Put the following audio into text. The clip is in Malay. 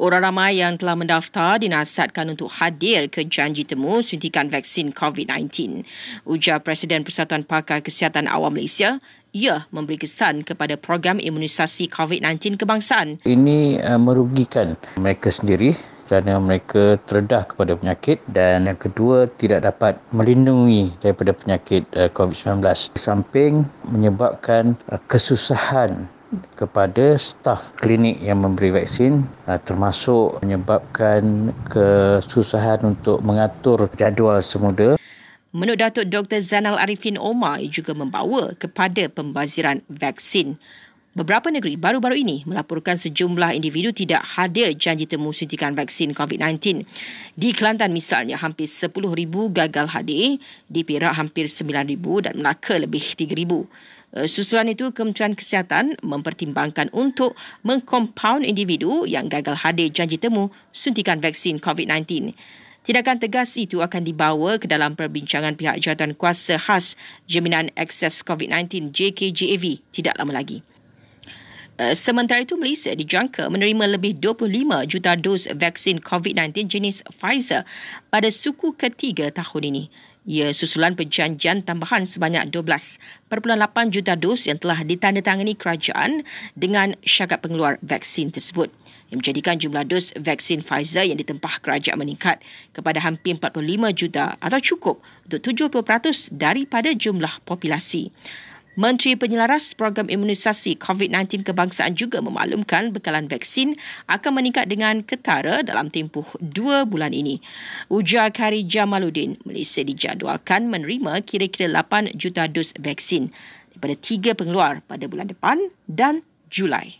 Orang ramai yang telah mendaftar dinasihatkan untuk hadir ke janji temu suntikan vaksin COVID-19. Ujar Presiden Persatuan Pakar Kesihatan Awam Malaysia, ia memberi kesan kepada program imunisasi COVID-19 kebangsaan. Ini uh, merugikan mereka sendiri kerana mereka terdedah kepada penyakit dan yang kedua tidak dapat melindungi daripada penyakit uh, COVID-19. Samping menyebabkan uh, kesusahan kepada staf klinik yang memberi vaksin uh, termasuk menyebabkan kesusahan untuk mengatur jadual semula. Menurut Datuk Dr. Zainal Arifin Omar juga membawa kepada pembaziran vaksin. Beberapa negeri baru-baru ini melaporkan sejumlah individu tidak hadir janji temu suntikan vaksin COVID-19. Di Kelantan misalnya hampir 10,000 gagal hadir, di Perak hampir 9,000 dan Melaka lebih 3,000. Eh, susulan itu, Kementerian Kesihatan mempertimbangkan untuk mengkompaun individu yang gagal hadir janji temu suntikan vaksin COVID-19. Tindakan tegas itu akan dibawa ke dalam perbincangan pihak jawatan kuasa khas Jaminan Akses COVID-19 JKJAV tidak lama lagi. Eh, sementara itu, Malaysia dijangka menerima lebih 25 juta dos vaksin COVID-19 jenis Pfizer pada suku ketiga tahun ini. Ia susulan perjanjian tambahan sebanyak 12.8 juta dos yang telah ditandatangani kerajaan dengan syarat pengeluar vaksin tersebut. Yang menjadikan jumlah dos vaksin Pfizer yang ditempah kerajaan meningkat kepada hampir 45 juta atau cukup untuk 70% daripada jumlah populasi. Menteri Penyelaras Program Imunisasi COVID-19 Kebangsaan juga memaklumkan bekalan vaksin akan meningkat dengan ketara dalam tempoh dua bulan ini. Ujar Kari Jamaluddin, Malaysia dijadualkan menerima kira-kira 8 juta dos vaksin daripada tiga pengeluar pada bulan depan dan Julai.